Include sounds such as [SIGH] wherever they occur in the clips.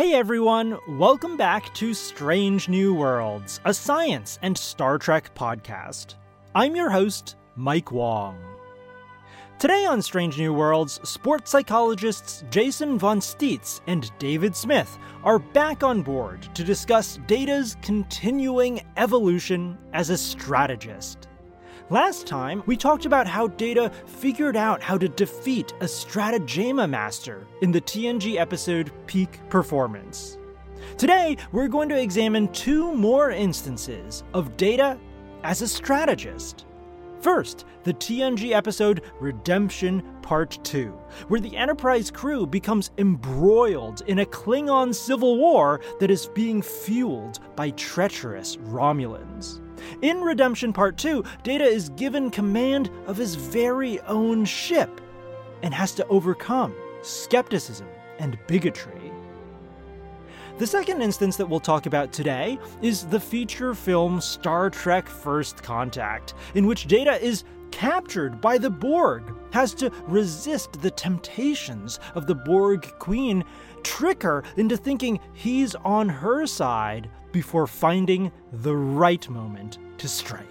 Hey everyone, welcome back to Strange New Worlds, a science and Star Trek podcast. I'm your host, Mike Wong. Today on Strange New Worlds, sports psychologists Jason von Stietz and David Smith are back on board to discuss Data's continuing evolution as a strategist. Last time, we talked about how Data figured out how to defeat a Stratagema Master in the TNG episode Peak Performance. Today, we're going to examine two more instances of Data as a strategist. First, the TNG episode Redemption Part 2, where the Enterprise crew becomes embroiled in a Klingon civil war that is being fueled by treacherous Romulans. In Redemption Part 2, Data is given command of his very own ship and has to overcome skepticism and bigotry. The second instance that we'll talk about today is the feature film Star Trek First Contact, in which Data is captured by the Borg, has to resist the temptations of the Borg Queen, trick her into thinking he's on her side before finding the right moment to strike.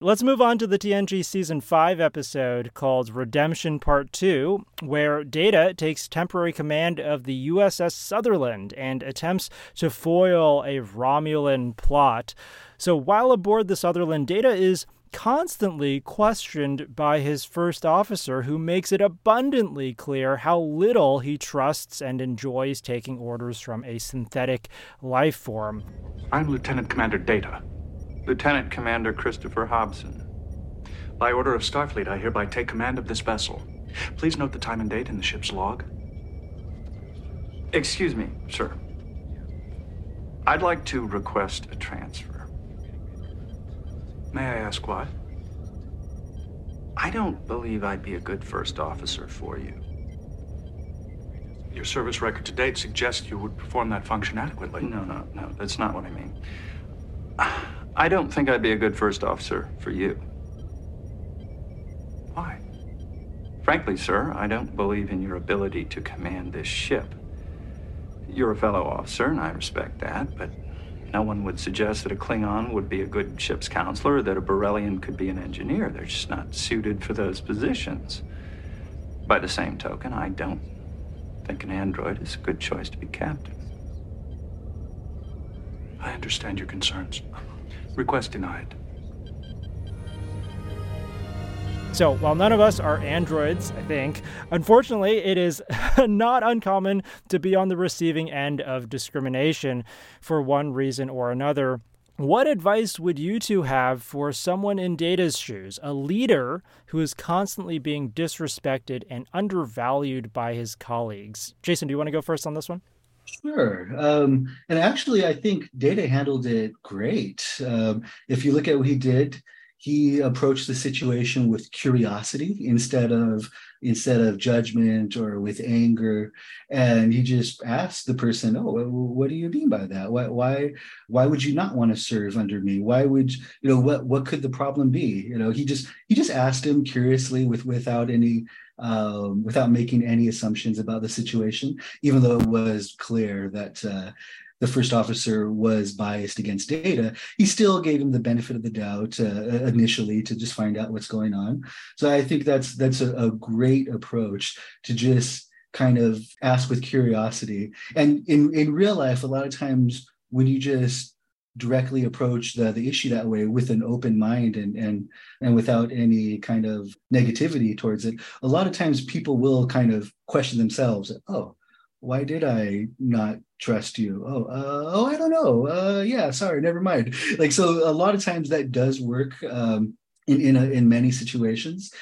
Let's move on to the TNG Season 5 episode called Redemption Part 2, where Data takes temporary command of the USS Sutherland and attempts to foil a Romulan plot. So while aboard the Sutherland, Data is constantly questioned by his first officer, who makes it abundantly clear how little he trusts and enjoys taking orders from a synthetic life form. I'm Lieutenant Commander Data. Lieutenant Commander Christopher Hobson. By order of Starfleet, I hereby take command of this vessel. Please note the time and date in the ship's log. Excuse me, sir. I'd like to request a transfer. May I ask why? I don't believe I'd be a good first officer for you. Your service record to date suggests you would perform that function adequately. No, no, no. That's not what I mean. I don't think I'd be a good first officer for you. Why? Frankly, sir, I don't believe in your ability to command this ship. You're a fellow officer, and I respect that, but no one would suggest that a Klingon would be a good ship's counselor or that a Borrelian could be an engineer. They're just not suited for those positions. By the same token, I don't think an android is a good choice to be captain. I understand your concerns. Request denied. So, while none of us are androids, I think, unfortunately, it is [LAUGHS] not uncommon to be on the receiving end of discrimination for one reason or another. What advice would you two have for someone in Data's shoes, a leader who is constantly being disrespected and undervalued by his colleagues? Jason, do you want to go first on this one? Sure. Um, and actually, I think Data handled it great. Um, if you look at what he did, he approached the situation with curiosity instead of instead of judgment or with anger. And he just asked the person oh what do you mean by that? Why why why would you not want to serve under me? Why would you know what what could the problem be? You know he just he just asked him curiously with without any um, without making any assumptions about the situation, even though it was clear that uh, the first officer was biased against data, he still gave him the benefit of the doubt uh, initially to just find out what's going on. So I think that's that's a, a great approach to just kind of ask with curiosity. And in in real life, a lot of times when you just directly approach the, the issue that way with an open mind and and and without any kind of negativity towards it a lot of times people will kind of question themselves oh why did I not trust you? Oh, uh, oh, I don't know. Uh, yeah, sorry, never mind. [LAUGHS] Like so, a lot of times that does work um, in in a, in many situations.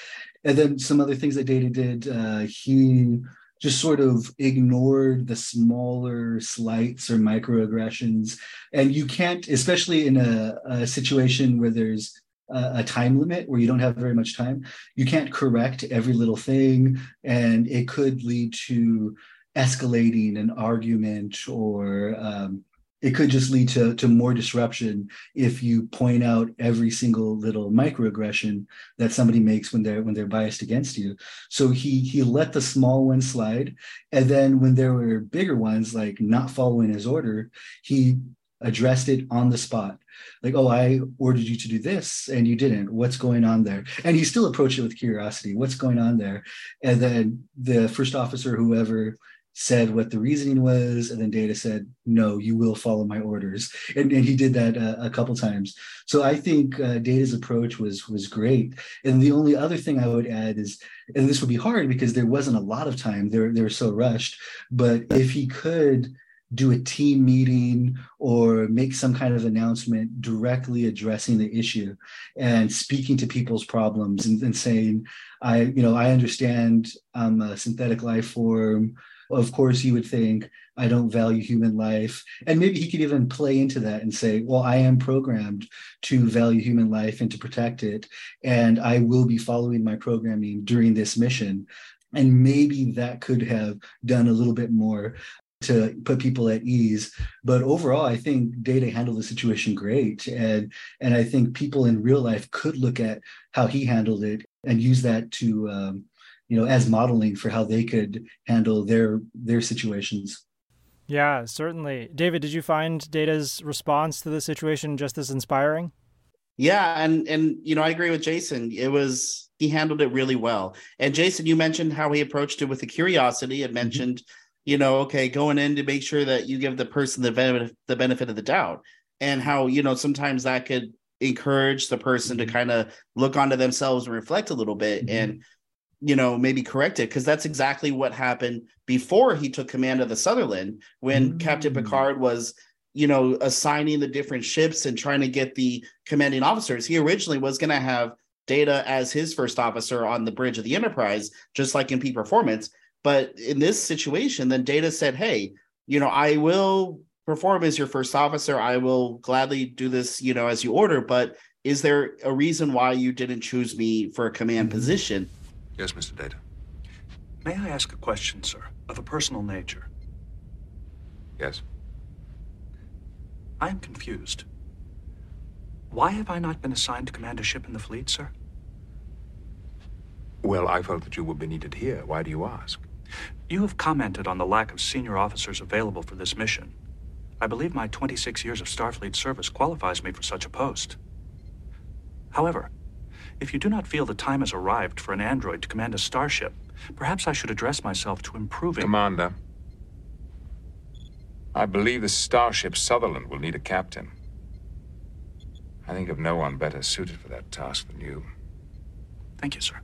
And then some other things that Data did, uh, he just sort of ignored the smaller slights or microaggressions. And you can't, especially in a, a situation where there's a time limit where you don't have very much time you can't correct every little thing and it could lead to escalating an argument or um, it could just lead to, to more disruption if you point out every single little microaggression that somebody makes when they're when they're biased against you. So he he let the small ones slide, and then when there were bigger ones like not following his order, he addressed it on the spot. Like, oh, I ordered you to do this and you didn't. What's going on there? And he still approached it with curiosity. What's going on there? And then the first officer, whoever said what the reasoning was, and then Data said, "No, you will follow my orders," and, and he did that uh, a couple times. So I think uh, Data's approach was was great. And the only other thing I would add is, and this would be hard because there wasn't a lot of time; they were, they were so rushed. But if he could do a team meeting or make some kind of announcement directly addressing the issue and speaking to people's problems and, and saying i you know i understand i'm a synthetic life form of course you would think I don't value human life. And maybe he could even play into that and say, well, I am programmed to value human life and to protect it. And I will be following my programming during this mission. And maybe that could have done a little bit more to put people at ease. But overall, I think Data handled the situation great. And, and I think people in real life could look at how he handled it and use that to um, you know as modeling for how they could handle their their situations yeah certainly david did you find data's response to the situation just as inspiring yeah and and you know i agree with jason it was he handled it really well and jason you mentioned how he approached it with a curiosity and mm-hmm. mentioned mm-hmm. you know okay going in to make sure that you give the person the benefit the benefit of the doubt and how you know sometimes that could encourage the person mm-hmm. to kind of look onto themselves and reflect a little bit mm-hmm. and you know, maybe correct it because that's exactly what happened before he took command of the Sutherland when mm. Captain Picard was, you know, assigning the different ships and trying to get the commanding officers. He originally was going to have Data as his first officer on the bridge of the Enterprise, just like in peak performance. But in this situation, then Data said, "Hey, you know, I will perform as your first officer. I will gladly do this, you know, as you order. But is there a reason why you didn't choose me for a command mm-hmm. position?" Yes, Mr. Data. May I ask a question, sir, of a personal nature? Yes. I am confused. Why have I not been assigned to command a ship in the fleet, sir? Well, I felt that you would be needed here. Why do you ask? You have commented on the lack of senior officers available for this mission. I believe my 26 years of Starfleet service qualifies me for such a post. However, if you do not feel the time has arrived for an android to command a starship, perhaps I should address myself to improving. Commander, I believe the starship Sutherland will need a captain. I think of no one better suited for that task than you. Thank you, sir.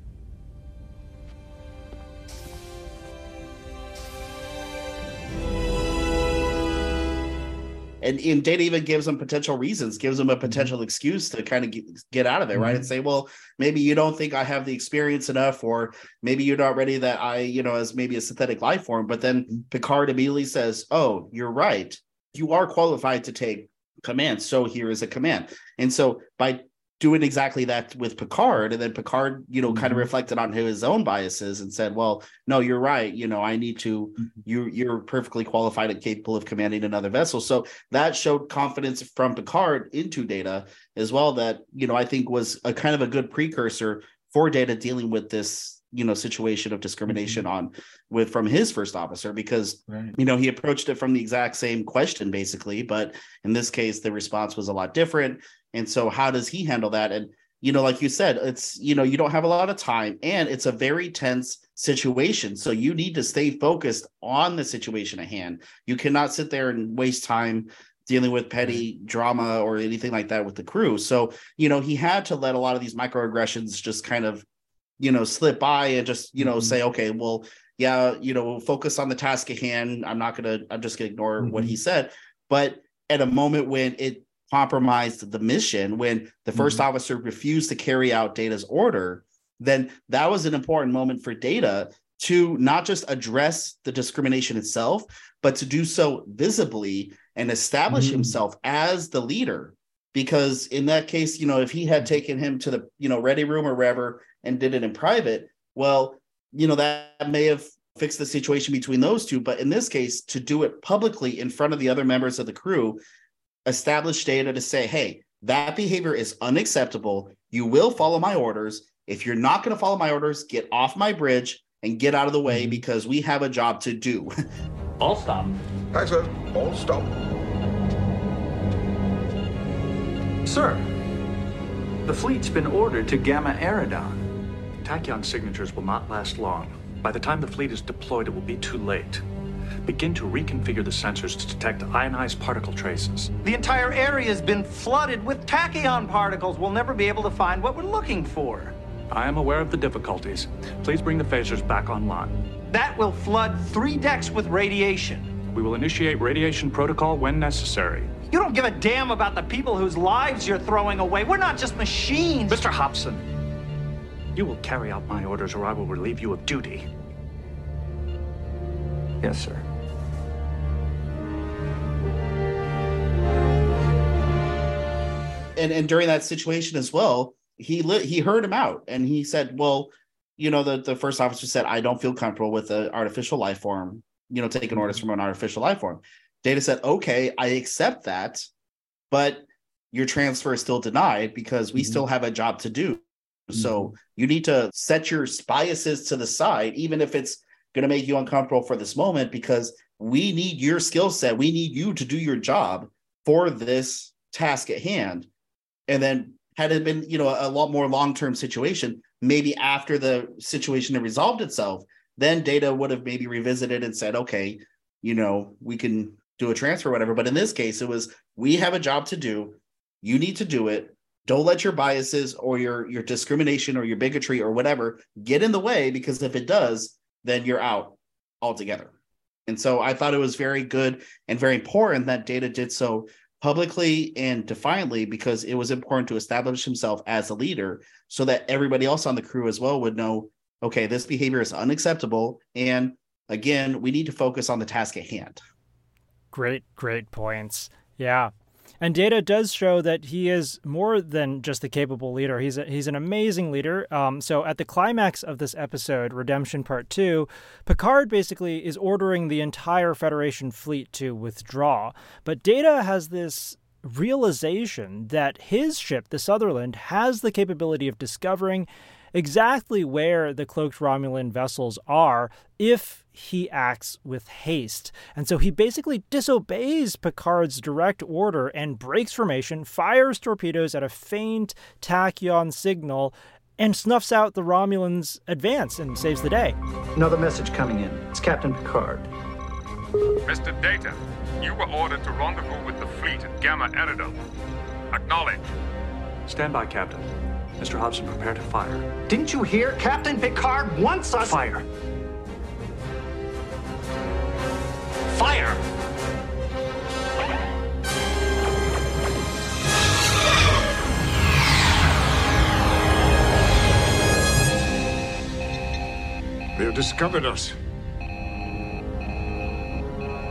And, and data even gives them potential reasons gives them a mm-hmm. potential excuse to kind of get, get out of it, mm-hmm. right and say well maybe you don't think i have the experience enough or maybe you're not ready that i you know as maybe a synthetic life form but then mm-hmm. picard immediately says oh you're right you are qualified to take command so here is a command and so by doing exactly that with Picard. And then Picard, you know, mm-hmm. kind of reflected on his own biases and said, well, no, you're right. You know, I need to, mm-hmm. you, you're perfectly qualified and capable of commanding another vessel. So that showed confidence from Picard into Data as well. That, you know, I think was a kind of a good precursor for Data dealing with this you know situation of discrimination mm-hmm. on with from his first officer because right. you know he approached it from the exact same question basically but in this case the response was a lot different and so how does he handle that? And you know, like you said, it's you know, you don't have a lot of time and it's a very tense situation. So you need to stay focused on the situation at hand. You cannot sit there and waste time dealing with petty drama or anything like that with the crew. So, you know, he had to let a lot of these microaggressions just kind of, you know, slip by and just, you know, mm-hmm. say, okay, well, yeah, you know, focus on the task at hand. I'm not gonna, I'm just gonna ignore mm-hmm. what he said. But at a moment when it compromised the mission when the 1st mm-hmm. officer refused to carry out Data's order, then that was an important moment for Data to not just address the discrimination itself, but to do so visibly and establish mm-hmm. himself as the leader. Because in that case, you know, if he had taken him to the, you know, ready room or wherever and did it in private, well, you know, that may have fixed the situation between those two. But in this case, to do it publicly in front of the other members of the crew, establish data to say, hey, that behavior is unacceptable. You will follow my orders. If you're not going to follow my orders, get off my bridge and get out of the way mm-hmm. because we have a job to do. [LAUGHS] All stop. Hi, sir. All stop. Sir, the fleet's been ordered to Gamma Eridon. Tachyon signatures will not last long. By the time the fleet is deployed, it will be too late. Begin to reconfigure the sensors to detect ionized particle traces. The entire area has been flooded with tachyon particles. We'll never be able to find what we're looking for. I am aware of the difficulties. Please bring the phasers back online. That will flood three decks with radiation. We will initiate radiation protocol when necessary. You don't give a damn about the people whose lives you're throwing away. We're not just machines. Mr. Hobson, you will carry out my orders or I will relieve you of duty. Yes, sir. And and during that situation as well, he he heard him out and he said, "Well, you know, the the first officer said, I don't feel comfortable with an artificial life form, you know, taking orders from an artificial life form." Data said, "Okay, I accept that, but your transfer is still denied because we mm-hmm. still have a job to do. So mm-hmm. you need to set your biases to the side, even if it's going to make you uncomfortable for this moment, because we need your skill set. We need you to do your job for this task at hand. And then, had it been, you know, a lot more long term situation, maybe after the situation had resolved itself, then data would have maybe revisited and said, okay, you know, we can do a transfer, or whatever. But in this case, it was we have a job to do. You need to do it don't let your biases or your your discrimination or your bigotry or whatever get in the way because if it does then you're out altogether and so i thought it was very good and very important that data did so publicly and defiantly because it was important to establish himself as a leader so that everybody else on the crew as well would know okay this behavior is unacceptable. And again we need to focus on the task at hand. Great great points. Yeah and Data does show that he is more than just a capable leader. He's a, he's an amazing leader. Um, so at the climax of this episode, Redemption Part Two, Picard basically is ordering the entire Federation fleet to withdraw. But Data has this realization that his ship, the Sutherland, has the capability of discovering exactly where the cloaked Romulan vessels are if he acts with haste. And so he basically disobeys Picard's direct order and breaks formation, fires torpedoes at a faint tachyon signal, and snuffs out the Romulans' advance and saves the day. Another message coming in. It's Captain Picard. Mr. Data, you were ordered to rendezvous with the fleet at Gamma Eridon. Acknowledge. Stand by, Captain. Mr. Hobson, prepare to fire. Didn't you hear? Captain Picard wants us. Fire. Fire! They have discovered us.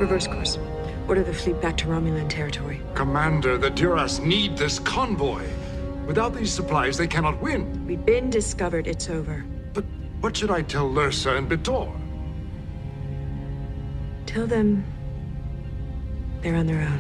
Reverse course. Order the fleet back to Romulan territory. Commander, the Duras need this convoy. Without these supplies, they cannot win. We've been discovered. It's over. But what should I tell Lursa and B'Etor? Tell them they're on their own.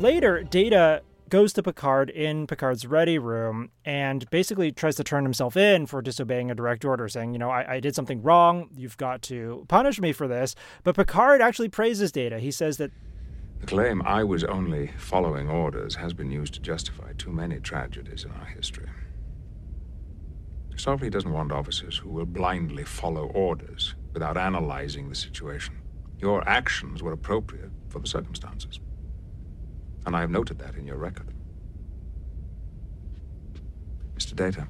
Later, Data goes to Picard in Picard's ready room and basically tries to turn himself in for disobeying a direct order, saying, You know, I, I, did something wrong. You've got to punish me for this. But Picard actually praises Data. He says that the claim I was only following orders has been used to justify too many tragedies in our history. Starfleet doesn't want officers who will blindly follow orders without analyzing the situation. Your actions were appropriate for the circumstances. And I have noted that in your record. Mr. Data.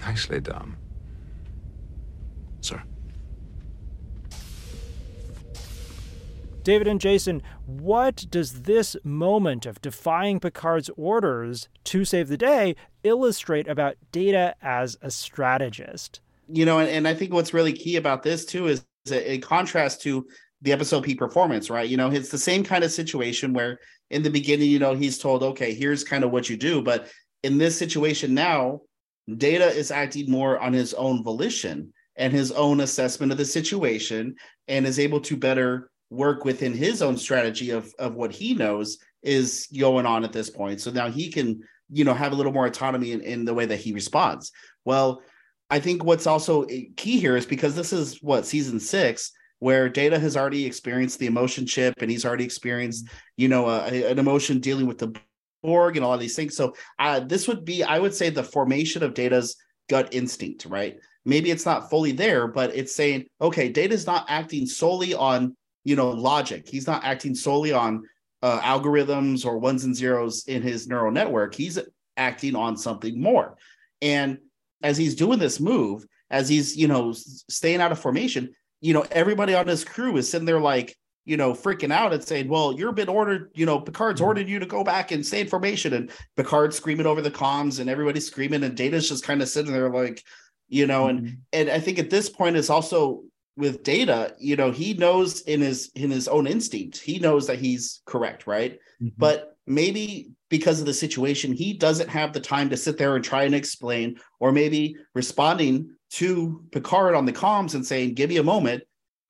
Nicely done. David and Jason, what does this moment of defying Picard's orders to save the day illustrate about Data as a strategist? You know, and, and I think what's really key about this too is, is in contrast to the episode P performance, right? You know, it's the same kind of situation where in the beginning, you know, he's told, okay, here's kind of what you do, but in this situation now, Data is acting more on his own volition and his own assessment of the situation and is able to better work within his own strategy of, of what he knows is going on at this point. So now he can, you know, have a little more autonomy in, in the way that he responds. Well, I think what's also key here is because this is what season six, where Data has already experienced the emotion chip and he's already experienced, you know, a, an emotion dealing with the Borg and all of these things. So uh, this would be, I would say, the formation of Data's gut instinct, right? Maybe it's not fully there, but it's saying, okay, Data's not acting solely on, you know, logic. He's not acting solely on uh, algorithms or ones and zeros in his neural network. He's acting on something more. And as he's doing this move, as he's, you know, staying out of formation, you know, everybody on his crew is sitting there like, you know, freaking out and saying, "Well, you're been ordered. You know, Picard's mm-hmm. ordered you to go back and stay in formation." And Picard's screaming over the comms, and everybody's screaming, and Data's just kind of sitting there like, you know, and mm-hmm. and I think at this point it's also with Data, you know, he knows in his in his own instinct, he knows that he's correct, right? Mm-hmm. But maybe because of the situation, he doesn't have the time to sit there and try and explain, or maybe responding to Picard on the comms and saying, "Give me a moment,"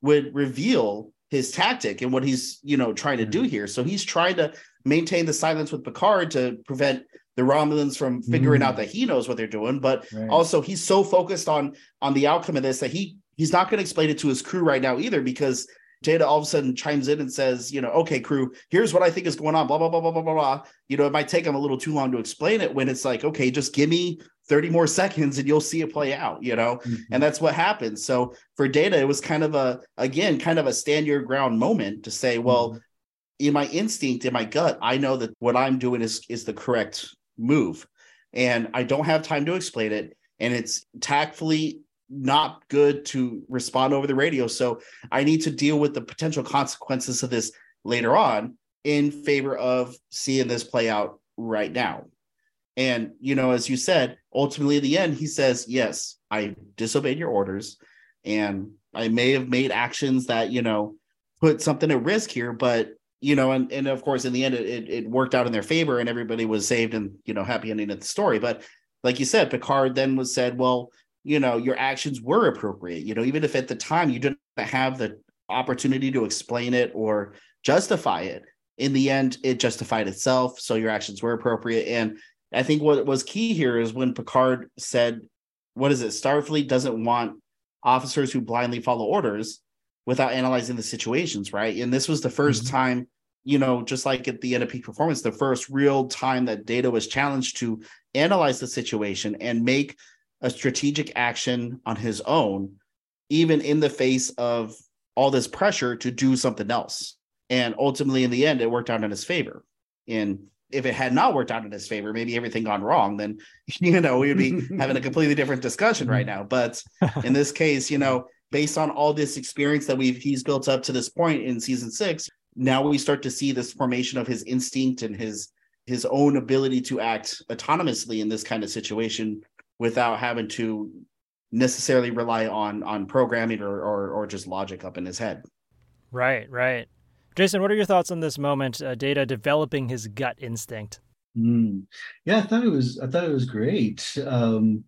would reveal his tactic and what he's you know trying to do here. So he's trying to maintain the silence with Picard to prevent the Romulans from figuring mm. out that he knows what they're doing, but right. also he's so focused on on the outcome of this that he he's not going to explain it to his crew right now either because Data all of a sudden chimes in and says, you know, okay, crew, here's what I think is going on, blah, blah, blah, blah, blah, blah, blah. You know, it might take him a little too long to explain it when it's like, okay, just give me 30 more seconds and you'll see it play out, you know? Mm-hmm. And that's what happens. So for Data, it was kind of a, again, kind of a stand your ground moment to say, well, mm-hmm. in my instinct, in my gut, I know that what I'm doing is is the correct move. And I don't have time to explain it. And it's tactfully not good to respond over the radio. So I need to deal with the potential consequences of this later on in favor of seeing this play out right now. And, you know, as you said, ultimately in the end, he says, Yes, I disobeyed your orders and I may have made actions that, you know, put something at risk here, but you know, and and of course in the end it, it worked out in their favor and everybody was saved and you know happy ending of the story. But like you said, Picard then was said, well, you know, your actions were appropriate. You know, even if at the time you didn't have the opportunity to explain it or justify it, in the end, it justified itself. So your actions were appropriate. And I think what was key here is when Picard said, what is it? Starfleet doesn't want officers who blindly follow orders without analyzing the situations, right? And this was the 1st mm-hmm. time, you know, just like at the end of peak performance, the first real time that data was challenged to analyze the situation and make a strategic action on his own, even in the face of all this pressure to do something else. And ultimately, in the end, it worked out in his favor. And if it had not worked out in his favor, maybe everything gone wrong, then [LAUGHS] you know we would be [LAUGHS] having a completely different discussion right now. But [LAUGHS] in this case, you know, based on all this experience that we've he's built up to this point in season six, now we start to see this formation of his instinct and his his own ability to act autonomously in this kind of situation without having to necessarily rely on on programming or, or, or just logic up in his head. Right, right. Jason, what are your thoughts on this moment? Uh, Data developing his gut instinct. Mm. Yeah, I thought it was. I thought it was great. Um,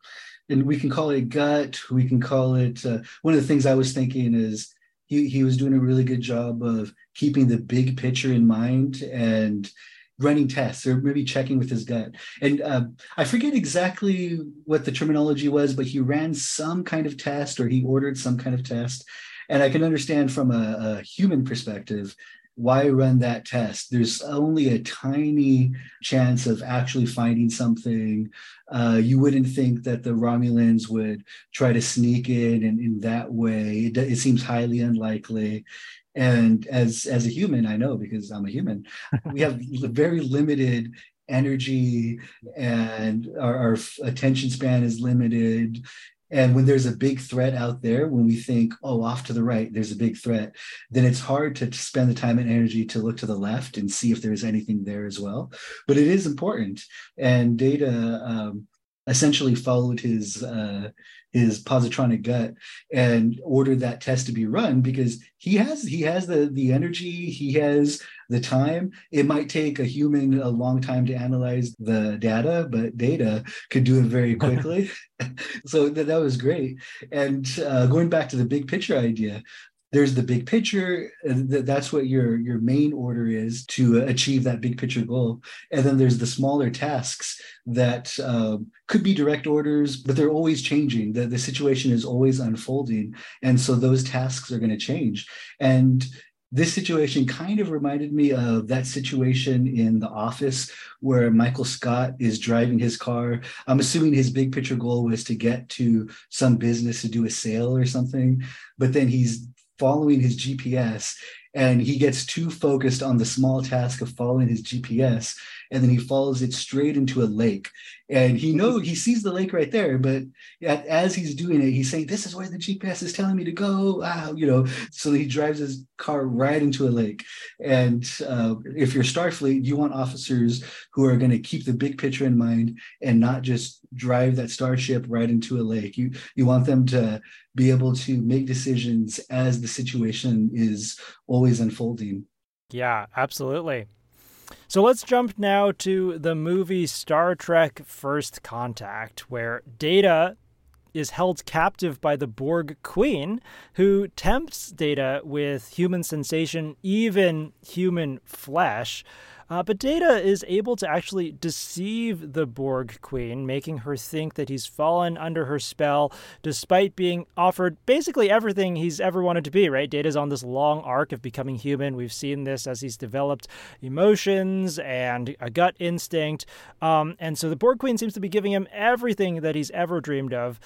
and we can call it gut. We can call it. Uh, one of the things I was thinking is he he was doing a really good job of keeping the big picture in mind and running tests or maybe checking with his gut. And uh, I forget exactly what the terminology was, but he ran some kind of test or he ordered some kind of test. And I can understand from a, a human perspective why run that test? There's only a tiny chance of actually finding something. Uh, you wouldn't think that the Romulans would try to sneak in and in that way. It, it seems highly unlikely and as as a human i know because i'm a human we have [LAUGHS] very limited energy and our, our, attention span is limited. And when there's a big threat out there when we think oh off to the right there's a big threat then it's hard to spend the time and energy to look to the left and see if there's anything there as well. But it is important. And data um, essentially followed his uh, his positronic gut and ordered that test to be run because he has he has the the energy he has the time. It might take a human a long time to analyze the data but data could do it very quickly. [LAUGHS] So that, that was great. And uh, going back to the big picture idea there's the big picture that's what your your main order is to achieve that big picture goal. And then there's the smaller tasks that um, could be direct orders but they're always changing. The, the situation is always unfolding. And so those tasks are going to change. And this situation kind of reminded me of that situation in the office where Michael Scott is driving his car. I'm assuming his big picture goal was to get to some business to do a sale or something, but then he's following his GPS and he gets too focused on the small task of following his GPS and then he follows it straight into a lake. And he know he sees the lake right there but as he's doing it he's saying this is where the gps is telling me to go wow you know. So he drives his car right into a lake. And uh, if you're starfleet you want officers who are going to keep the big picture in mind and not just drive that starship right into a lake. You you want them to be able to make decisions as the situation is always unfolding yeah absolutely so let's jump now to the movie Star Trek First Contact, where Data is held captive by the Borg Queen, who tempts Data with human sensation, even human flesh. Uh, but Data is able to actually deceive the Borg Queen, making her think that he's fallen under her spell, despite being offered basically everything he's ever wanted to be, right? Data's on this long arc of becoming human. We've seen this as he's developed emotions and a gut instinct. Um, and so the Borg Queen seems to be giving him everything that he's ever dreamed of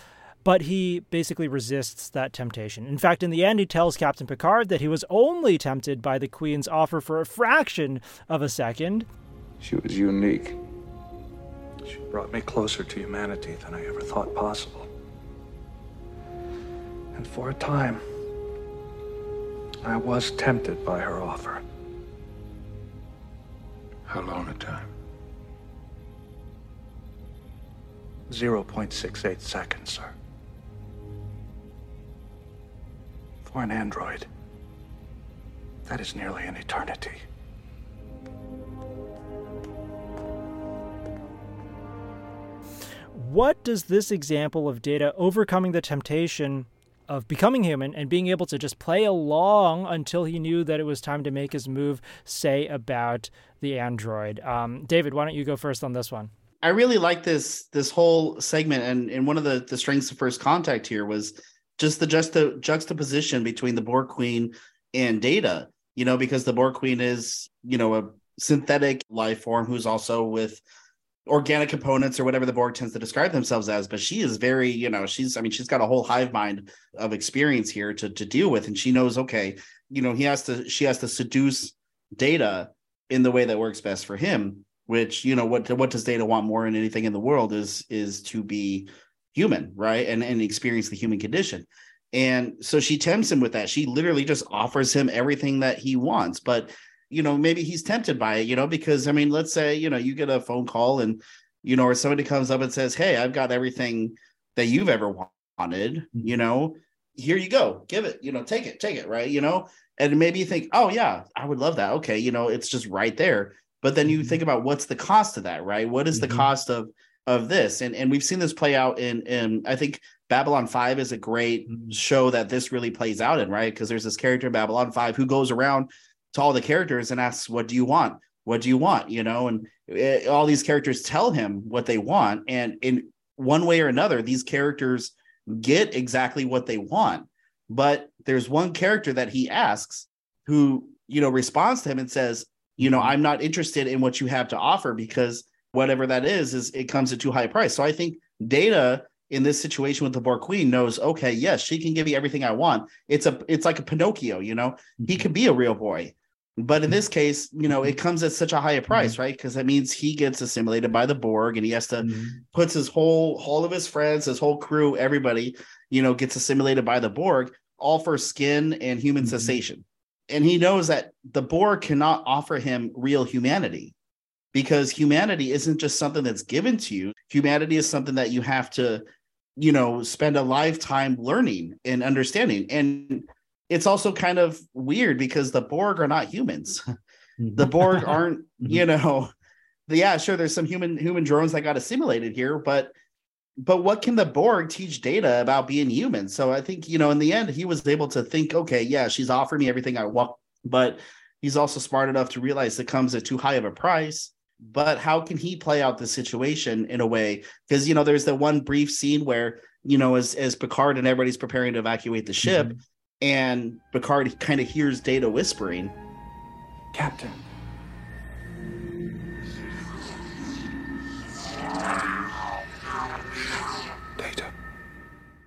but he basically resists that temptation. In fact, in the end, he tells Captain Picard that he was only tempted by the Queen's offer for a fraction of a second. She was unique. She brought me closer to humanity than I ever thought possible. And for a time, I was tempted by her offer. How long a time? 0.68 seconds, sir. For an android, that is nearly an eternity. What does this example of Data overcoming the temptation of becoming human and being able to just play along until he knew that it was time to make his move say about the android? Um, David, why don't you go first on this one? I really like this this whole segment, and and one of the the strengths of first contact here was just the just the juxtaposition between the Borg Queen and Data. You know, because the Borg Queen is you know a synthetic life form who's also with organic components or whatever the Borg tends to describe themselves as. But she is very, you know, she's I mean, she's got a whole hive mind of experience here to to deal with, and she knows okay, you know, he has to she has to seduce Data in the way that works best for him. Which you know what what does Data want more than anything in the world is is to be human, right? And and experience the human condition. And so she tempts him with that. She literally just offers him everything that he wants. But you know, maybe he's tempted by it, you know, because I mean, let's say, you know, you get a phone call and you know, or somebody comes up and says, Hey, I've got everything that you've ever wanted, mm-hmm. you know, here you go, give it, you know, take it, take it, right? You know, and maybe you think, oh yeah, I would love that. Okay, you know, it's just right there. But then you mm-hmm. think about what's the cost of that, right? What is the mm-hmm. cost of of this. And and we've seen this play out in in i think babylon 5 is a great mm-hmm. show that this really plays out in right? Because there's this character in babylon 5 who goes around to all the characters and asks what do you want? What do you want? You know and it, all these characters tell him what they want. And in one way or another these characters get exactly what they want. But there's one character that he asks who you know responds to him and says you know mm-hmm. i'm not interested in what you have to offer because whatever that is, is it comes at too high a price. So I think Data in this situation with the Borg Queen knows, okay, yes, she can give you everything I want. It's a it's like a Pinocchio, you know, he mm-hmm. could be a real boy. But in this case, you know, it comes at such a high price, mm-hmm. right? Because that means he gets assimilated by the Borg and he has to mm-hmm. puts his whole all of his friends, his whole crew, everybody, you know, gets assimilated by the Borg, all for skin and human mm-hmm. cessation. And he knows that the Borg cannot offer him real humanity because humanity isn't just something that's given to you. Humanity is something that you have to you know spend a lifetime learning and understanding. And it's also kind of weird because the borg are not humans. [LAUGHS] The [LAUGHS] borg aren't Mm-hmm. you know [LAUGHS] yeah sure there's some human human drones that got assimilated here but but what can the borg teach data about being human? So i think you know in the end he was able to think okay yeah she's offering me everything i want but he's also smart enough to realize it comes at too high of a price but how can he play out the situation in a way because you know there's that one brief scene where you know as as picard and everybody's preparing to evacuate the ship Mhm. and picard kind of hears data whispering Captain. Data.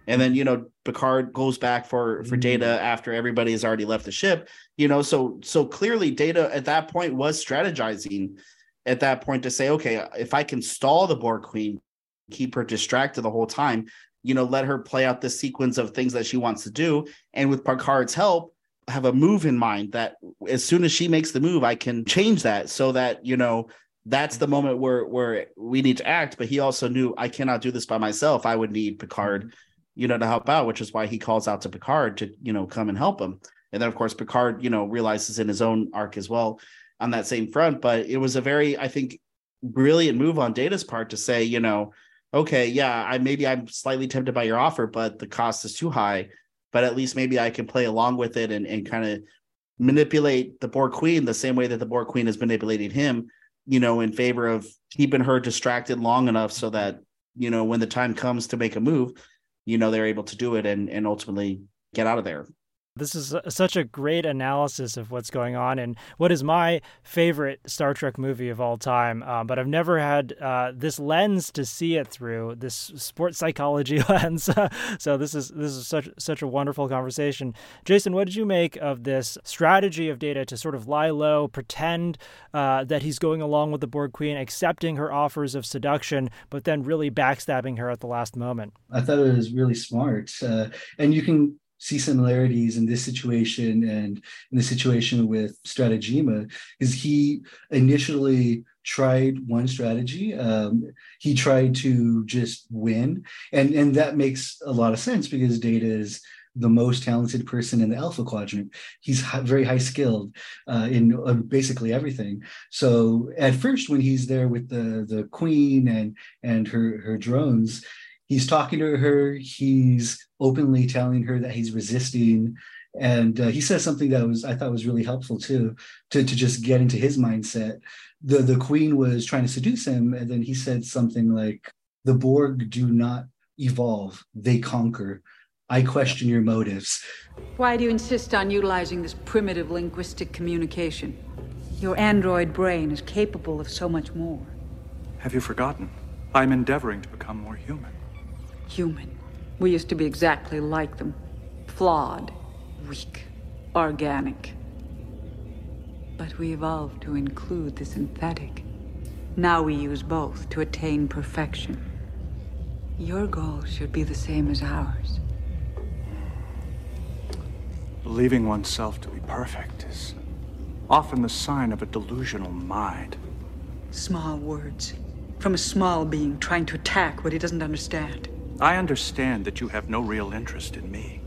and then you know picard goes back for for data after everybody has already left the ship you know so so clearly data at that point was strategizing at that point to say okay if i can stall the borg queen keep her distracted the whole time you know let her play out this sequence of things that she wants to do and with picard's help have a move in mind that as soon as she makes the move i can change that so that you know that's the moment where where we need to act. But he also knew i cannot do this by myself. I would need picard mm-hmm. you know to help out which is why he calls out to picard to you know come and help him. And then of course picard you know realizes in his own arc as well on that same front but it was a very i think brilliant move on data's part to say you know okay yeah i maybe i'm slightly tempted by your offer but the cost is too high but at least maybe i can play along with it and, and kind of manipulate the borg queen the same way that the borg queen is manipulating him you know in favor of keeping her distracted long enough so that you know when the time comes to make a move you know they're able to do it and and ultimately get out of there This is such a great analysis of what's going on and what is my favorite Star Trek movie of all time. Um, but I've never had uh, this lens to see it through this sports psychology [LAUGHS] lens. so this is this is such such a wonderful conversation. Jason, what did you make of this strategy of Data to sort of lie low, pretend uh, that he's going along with the Borg Queen, accepting her offers of seduction, but then really backstabbing her at the last moment? I thought it was really smart. Uh, and you can see similarities in this situation and in the situation with Stratagema, is he initially tried one strategy. Um, he tried to just win. And, and that makes a lot of sense because Data is the most talented person in the alpha quadrant. He's hi- very high skilled uh, in uh, basically everything. So at first, when he's there with the the queen and and her her drones, he's talking to her. He's openly telling her that he's resisting. And uh, he says something that was I thought was really helpful too, to, to just get into his mindset. The the queen was trying to seduce him, and then he said something like, "The Borg do not evolve; they conquer." I question your motives. Why do you insist on utilizing this primitive linguistic communication? Your android brain is capable of so much more. Have you forgotten? I'm endeavoring to become more human. Human. We used to be exactly like them. Flawed, weak, organic. But we evolved to include the synthetic. Now we use both to attain perfection. Your goal should be the same as ours. Believing oneself to be perfect is often the sign of a delusional mind. Small words. From a small being trying to attack what he doesn't understand. I understand that you have no real interest in me,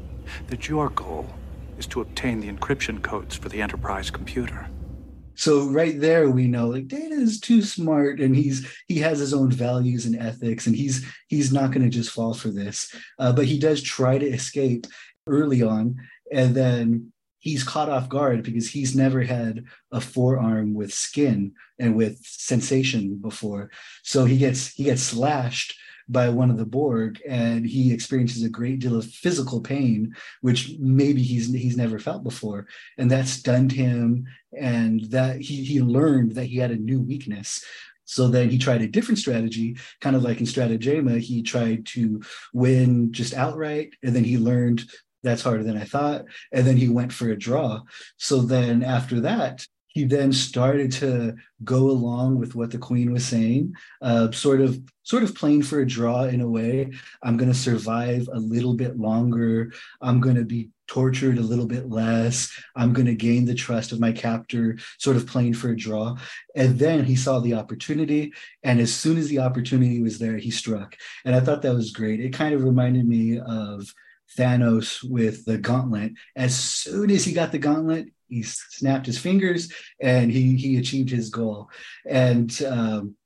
that your goal is to obtain the encryption codes for the Enterprise computer. So right there we know like Data is too smart and he's he has his own values and ethics and he's he's not going to just fall for this. Uh, but he does try to escape early on and then he's caught off guard because he's never had a forearm with skin and with sensation before. So he gets he gets slashed by one of the Borg, and he experiences a great deal of physical pain, which maybe he's he's never felt before, and that stunned him, and that he he learned that he had a new weakness. So then he tried a different strategy, kind of like in Stratagema. He tried to win just outright, and then he learned that's harder than I thought, and then he went for a draw. So then after that, he then started to go along with what the queen was saying uh, sort of sort of playing for a draw in a way. I'm going to survive a little bit longer. I'm going to be tortured a little bit less. I'm going to gain the trust of my captor sort of playing for a draw. And then he saw the opportunity and as soon as the opportunity was there he struck. And i thought that was great. It kind of reminded me of Thanos with the gauntlet. As soon as he got the gauntlet, he snapped his fingers and he he achieved his goal. And um,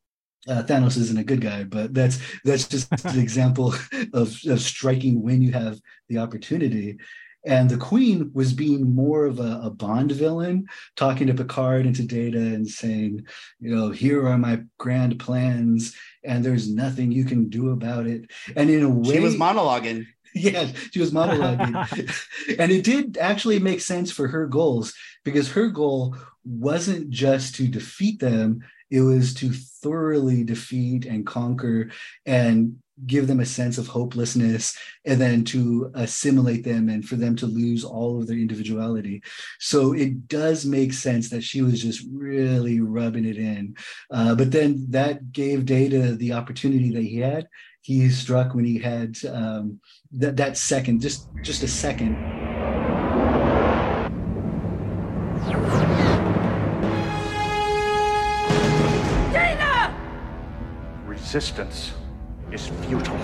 uh, Thanos isn't a good guy, but that's that's just [LAUGHS] an example of, of striking when you have the opportunity. And the Queen was being more of a, a, Bond villain, talking to Picard and to Data and saying, you know, here are my grand plans, and there's nothing you can do about it. And in a way, she was monologuing. Yeah, she was monologuing. [LAUGHS] and it did actually make sense for her goals because her goal wasn't just to defeat them, it was to thoroughly defeat and conquer and give them a sense of hopelessness and then to assimilate them and for them to lose all of their individuality so it does make sense that she was just really rubbing it in uh, but then that gave data the opportunity that he had he struck when he had um, that second, just just a second. Dana! Resistance is futile.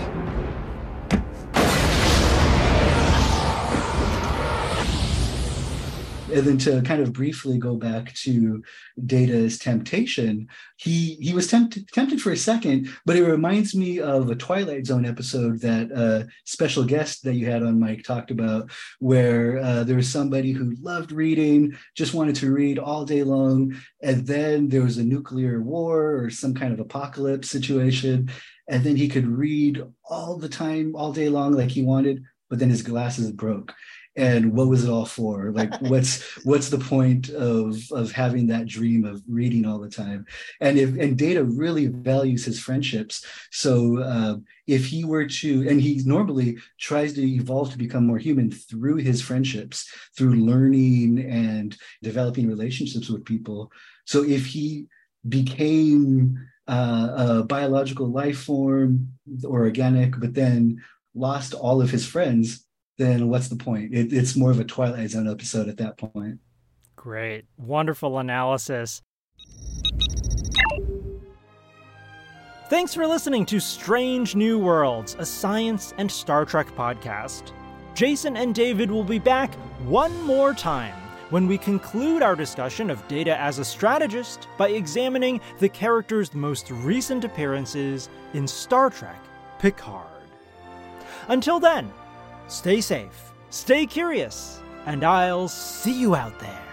And then to kind of briefly go back to Data's temptation, he he was tempted tempted for a second, but it reminds me of a Twilight Zone episode that a special guest that you had on Mike talked about, where uh, there was somebody who loved reading, just wanted to read all day long, and then there was a nuclear war or some kind of apocalypse situation, and then he could read all the time, all day long, like he wanted, but then his glasses broke and what was it all for? Like [LAUGHS] what's what's the point of of having that dream of reading all the time? And if and data really values his friendships. So uh, if he were to and he normally tries to evolve to become more human through his friendships through learning and developing relationships with people. So if he became uh, a biological life form or organic but then lost all of his friends then what's the point? It, it's more of a Twilight Zone episode at that point. Great. Wonderful analysis. Thanks for listening to Strange New Worlds, a science and Star Trek podcast. Jason and David will be back one more time when we conclude our discussion of Data as a strategist by examining the character's most recent appearances in Star Trek Picard. Until then, Stay safe, stay curious, and I'll see you out there.